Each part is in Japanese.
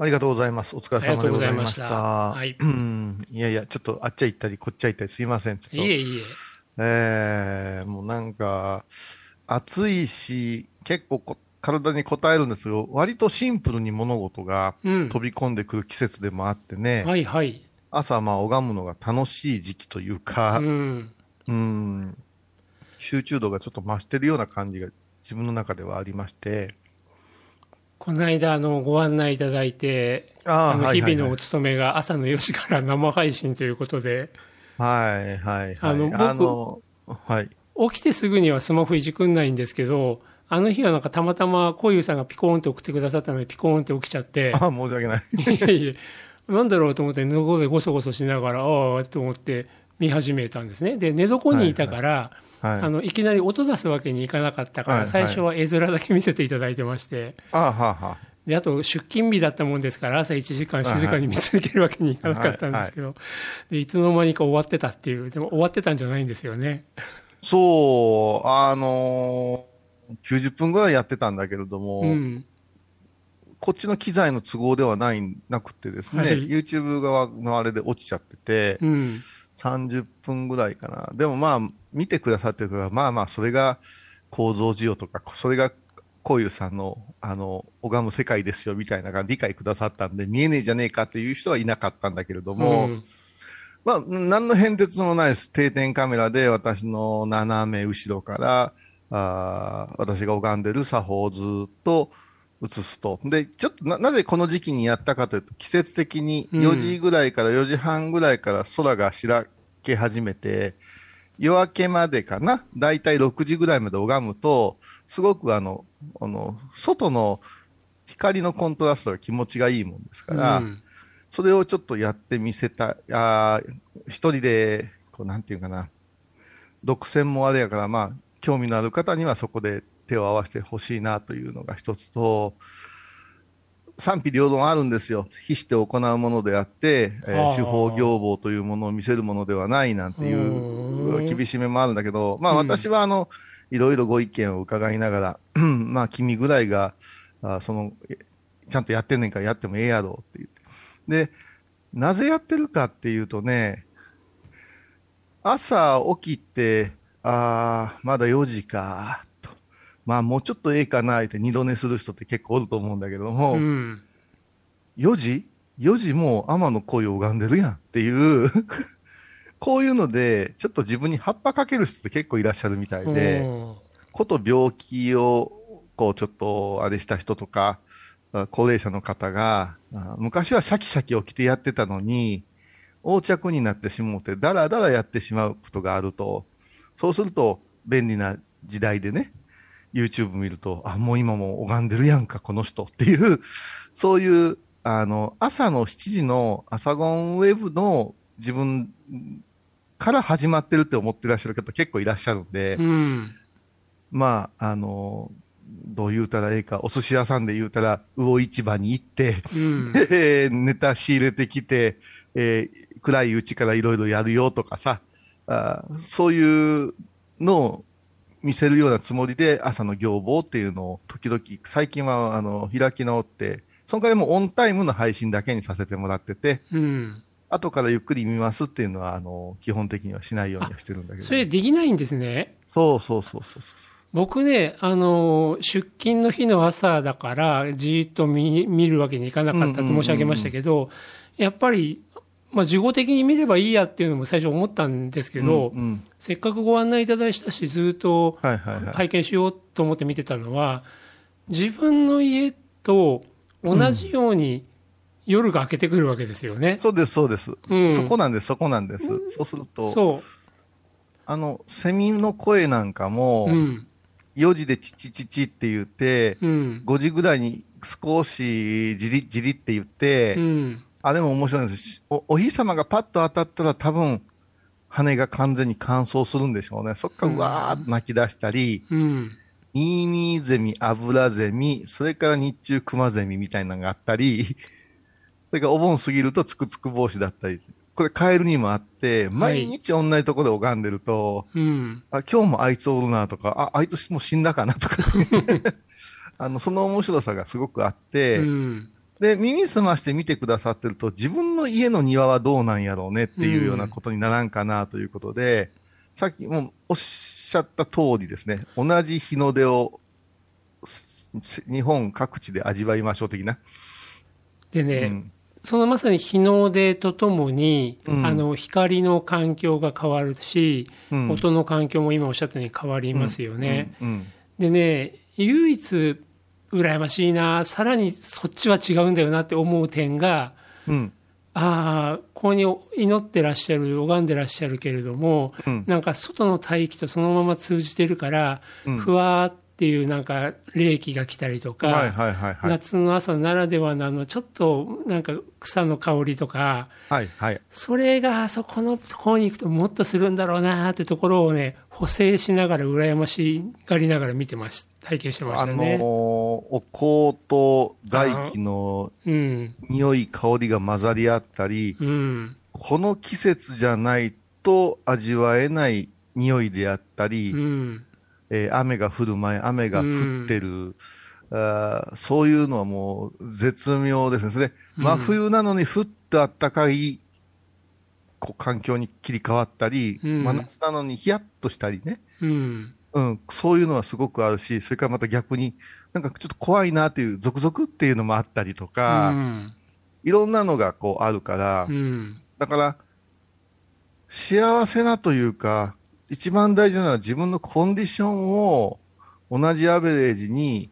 ありがとうございます。お疲れ様でございました。いましたうん。いやいや、ちょっとあっちゃ行ったり、こっちゃ行ったりすいません。ちょっといえいえ。えー、もうなんか、暑いし、結構こ体に応えるんですよ。割とシンプルに物事がうん。飛び込んでくる季節でもあってね、はいはい。朝まあ拝むのが楽しい時期というかう、ん。うん、集中度がちょっと増してるような感じが自分の中ではありまして、この間、あの、ご案内いただいて、ああの、日々のお勤めが朝の4時から生配信ということで、はいはいはい。あの僕のはい。起きてすぐにはスマホいじくんないんですけど、あの日はなんかたまたまこういうさんがピコーンって送ってくださったのでピコーンって起きちゃって、あ、申し訳ない。いえいえ、なんだろうと思って寝床でゴソゴソしながら、ああと思って見始めたんですね。で、寝床にいたから、はい。あの、いきなり音出すわけにいかなかったから、はい最初は絵面だけ見せていただいてまして、あは。で、あと出勤日だったもんですから、朝1時間静かに見続けるわけにいかなかったんですけど、でいつの間にか終わってたっていう、でも終わってたんじゃないんですよね。そう、あのー、90分ぐらいやってたんだけれども、うん。こっちの機材の都合ではない、なくてですね、はい YouTube 側のあれで落ちちゃってて、うん。30分ぐらいかな。でもまあ、見てくださってるから、まあまあ、それが構造需要とか、それがこういうさんの、あの、拝む世界ですよ、みたいなのが理解くださったんで、見えねえじゃねえかっていう人はいなかったんだけれども、うんまあ、何の変哲もないです。定点カメラで私の斜め後ろから、あー私が拝んでる作法をずっと映すと。で、ちょっとな、なぜこの時期にやったかというと、季節的にうん。4時ぐらいから4時半ぐらいから空が白け始めて、夜明けまでかな、だいたい6時ぐらいまで拝むと、すごくあの、あの、外の光のコントラストが気持ちがいいもんですから、うん。それをちょっとやってみせた、あー一人で、こう、なんていうかな、独占もあれやから、まあ、興味のある方にはそこで手を合わせてほしいなというのが一つと、賛否両論あるんですよ。非して行うものであって、えー手法業法というものを見せるものではないなんていううん厳しめもあるんだけど、まあうん私はあの、いろいろご意見を伺いながら、まあ君ぐらいが、あその、えちゃんとやってんねんからやってもええやろうって言って。で、なぜやってるかっていうとね、朝起きて、ああ、まだ4時か、と。まあもうちょっとええかな、って二度寝する人って結構おると思うんだけども、うん。4時 ?4 時もう天の声を拝んでるやんっていう、こういうので、ちょっと自分に葉っぱかける人って結構いらっしゃるみたいで、おこと病気を、こう、ちょっと、あれした人とか、あ高齢者の方が、あ昔はシャキシャキ起きてやってたのに、横着になってしもうて、だらだらやってしまうことがあると、そうすると、便利な時代でね、YouTube 見ると、あ、もう今もう拝んでるやんか、この人っていう、そういう、あの、朝の7時の朝ゴンウェブの自分から始まってるって思ってらっしゃる方結構いらっしゃるんで、ーうん。まあ、あの、どう言うたらええか、お寿司屋さんで言うたら、魚市場に行って、うん。え ーネタ仕入れてきて、えー暗いうちからいろいろやるよとかさ、あーそういうのを見せるようなつもりで、朝の行法っていうのを時々、最近はあの開き直って、その代わりもオンタイムの配信だけにさせてもらってて、うん。後からゆっくり見ますっていうのは、あの、基本的にはしないようにはしてるんだけど。それできないんですね。そうそうそうそうそう。僕ね、あの、出勤の日の朝だから、じーっと見見るわけにいかなかったと申し上げましたけど、やっぱり、まあ、事後的に見ればいいやっていうのも最初思ったんですけど、うんうんせっかくご案内いただいたし、ずっとはいはいはい。拝見しようと思って見てたのは、自分の家と同じように夜が明けてくるわけですよね。そうです、そうです。うんそこなんです、そこなんです。そうすると、そあの、セミの声なんかう。も、うん。4時でチチチチって言って、うん。5時ぐらいに少しじりじりって言って、うん。あれも面白いんですお。お日様がパッと当たったら多分、羽が完全に乾燥するんでしょうね。そっからうわーっと泣き出したり、うん。ミーミーゼミ、アブラゼミ、それから日中クマゼミみたいなのがあったり、それからお盆過ぎるとつくつく帽子だったり、これカエルにもあって、毎日同じところで拝んでると、うん。あ、今日もあいつおるなとか、あ、あいつもう死んだかなとか、あの、その面白さがすごくあって、うん。で、耳すまして見てくださってると、自分の家の庭はどうなんやろうねっていうようなことにならんかなということで、さっきもおっしゃった通りですね、同じ日の出を日本各地で味わいましょう的な。でね、うん。そのまさに日の出とともに、うん、あの光の環境が変わるし、うん、音の環境も今おっしゃったように変わりますよね。うん、でね、唯一羨ましいな、さらにそっちは違うんだよなって思う点が、ああ、ここに祈ってらっしゃる、拝んでらっしゃるけれども、なんか外の大気とそのまま通じてるから、ふわーっっていうなんか冷気が来たりとか、はいはいはいはい、夏の朝ならではのあのちょっとなんか草の香りとか、はいはい、それがあそこのところに行くともっとするんだろうなってところをね、補正しながら羨ましがりながら見てまし体験してましたね。あのー、お香と外気の匂い、香りが混ざり合ったり、うん、この季節じゃないと味わえない匂いであったり、うんえー、雨が降る前、雨が降ってる、うん、あそういうのはもう絶妙ですね。真冬なのにふっとあったかい環境に切り替わったり、うん、真夏なのにヒヤッとしたりね、うん、うん、そういうのはすごくあるし、それからまた逆に、なんかちょっと怖いなっていう、続々っていうのもあったりとか、うん、いろんなのがこうあるから、だから、幸せなというか、一番大事なのは自分のコンディションを同じアベレージに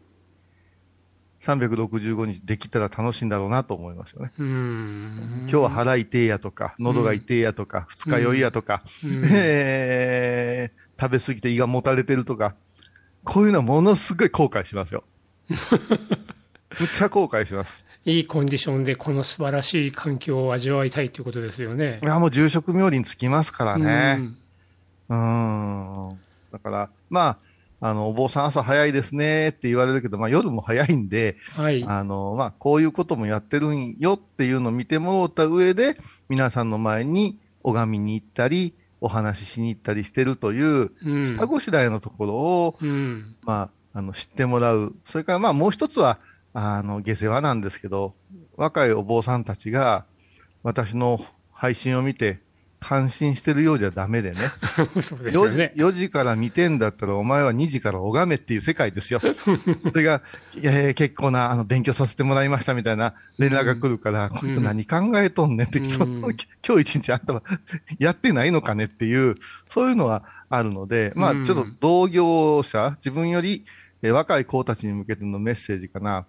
365日できたら楽しいんだろうなと思いますよね。今日は腹痛いやとか、喉が痛いやとか、二日酔いやとか、えー、食べ過ぎて胃がもたれてるとか、こういうのはものすごい後悔しますよ。むっちゃ後悔します。いいコンディションでこの素晴らしい環境を味わいたいということですよね。いや、もう住職冥利につきますからね。うん。だから、まあ、あの、お坊さん朝早いですねって言われるけど、まあ夜も早いんで、はい。あの、まあこういうこともやってるんよっていうのを見てもらった上で、皆さんの前に拝みに行ったり、お話ししに行ったりしてるという、下ごしらえのところを、うん、まあ、あの、知ってもらう。それからまあもう一つは、あの、下世話なんですけど、若いお坊さんたちが、私の配信を見て、感心してるようじゃダメでね。そうですよね 4, 4時から見てんだったら、お前は2時から拝めっていう世界ですよ。それが、えー、結構な、あの、勉強させてもらいましたみたいな連絡が来るから、うん、こいつ何考えとんねんって、うん、その今日一日あんたはやってないのかねっていう、そういうのはあるので、まあ、ちょっと同業者、自分より、えー、若い子たちに向けてのメッセージかな。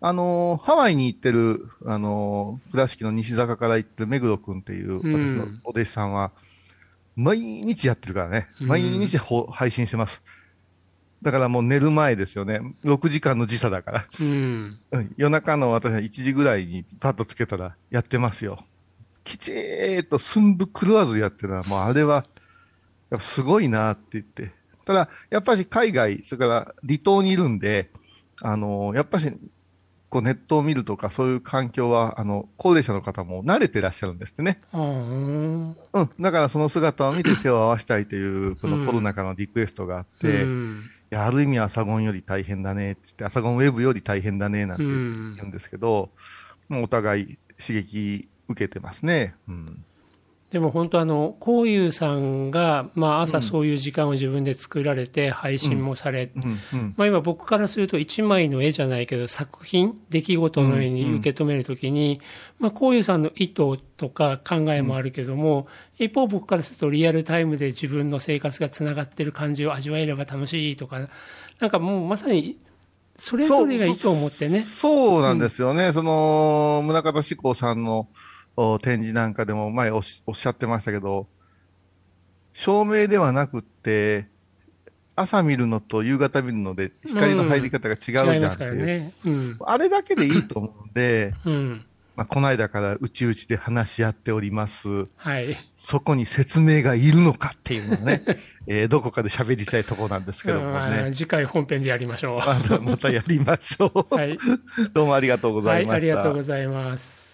あのー、ハワイに行ってる、あのー、倉敷の西坂から行ってる目黒君っていう、私のお弟子さんは、毎日やってるからね、毎日配信してます。だからもう寝る前ですよね。6時間の時差だから。うん、夜中の私は1時ぐらいにパッとつけたらやってますよ。きちーっと寸分狂わずやってるのは、もうあれは、やっぱすごいなって言って。ただ、やっぱり海外、それから離島にいるんで、あのー、やっぱしこうネットを見るとか、そういう環境は、あの、高齢者の方も慣れてらっしゃるんですってね。うん。だからその姿を見て手を合わせたいという、このコロナ禍のリクエストがあって、うん、いや、ある意味朝ゴンより大変だね、ってって、朝ゴンウェブより大変だね、なんて言うんですけど、もうお互い刺激受けてますね。うんでも本当あの、こういうさんが、まあ朝そういう時間を自分で作られて配信もされ、まあ今僕からすると一枚の絵じゃないけど作品、出来事のように受け止めるときに、まあこういうさんの意図とか考えもあるけども、一方僕からするとリアルタイムで自分の生活がつながってる感じを味わえれば楽しいとか、なんかもうまさにそれぞれが意図を持ってね。そうなんですよね。その、宗像志功さんの、展示なんかでも前おっしゃってましたけど、照明ではなくって、朝見るのと夕方見るので光の入り方が違うじゃんっていう。うんねうん、あれだけでいいと思うんで、うん、まあ、この間からうちうちで話し合っております。はい。そこに説明がいるのかっていうのをね、えー、どこかで喋りたいところなんですけどもね。次回本編でやりましょう。またまたやりましょう。はい。どうもありがとうございました。はい、ありがとうございます。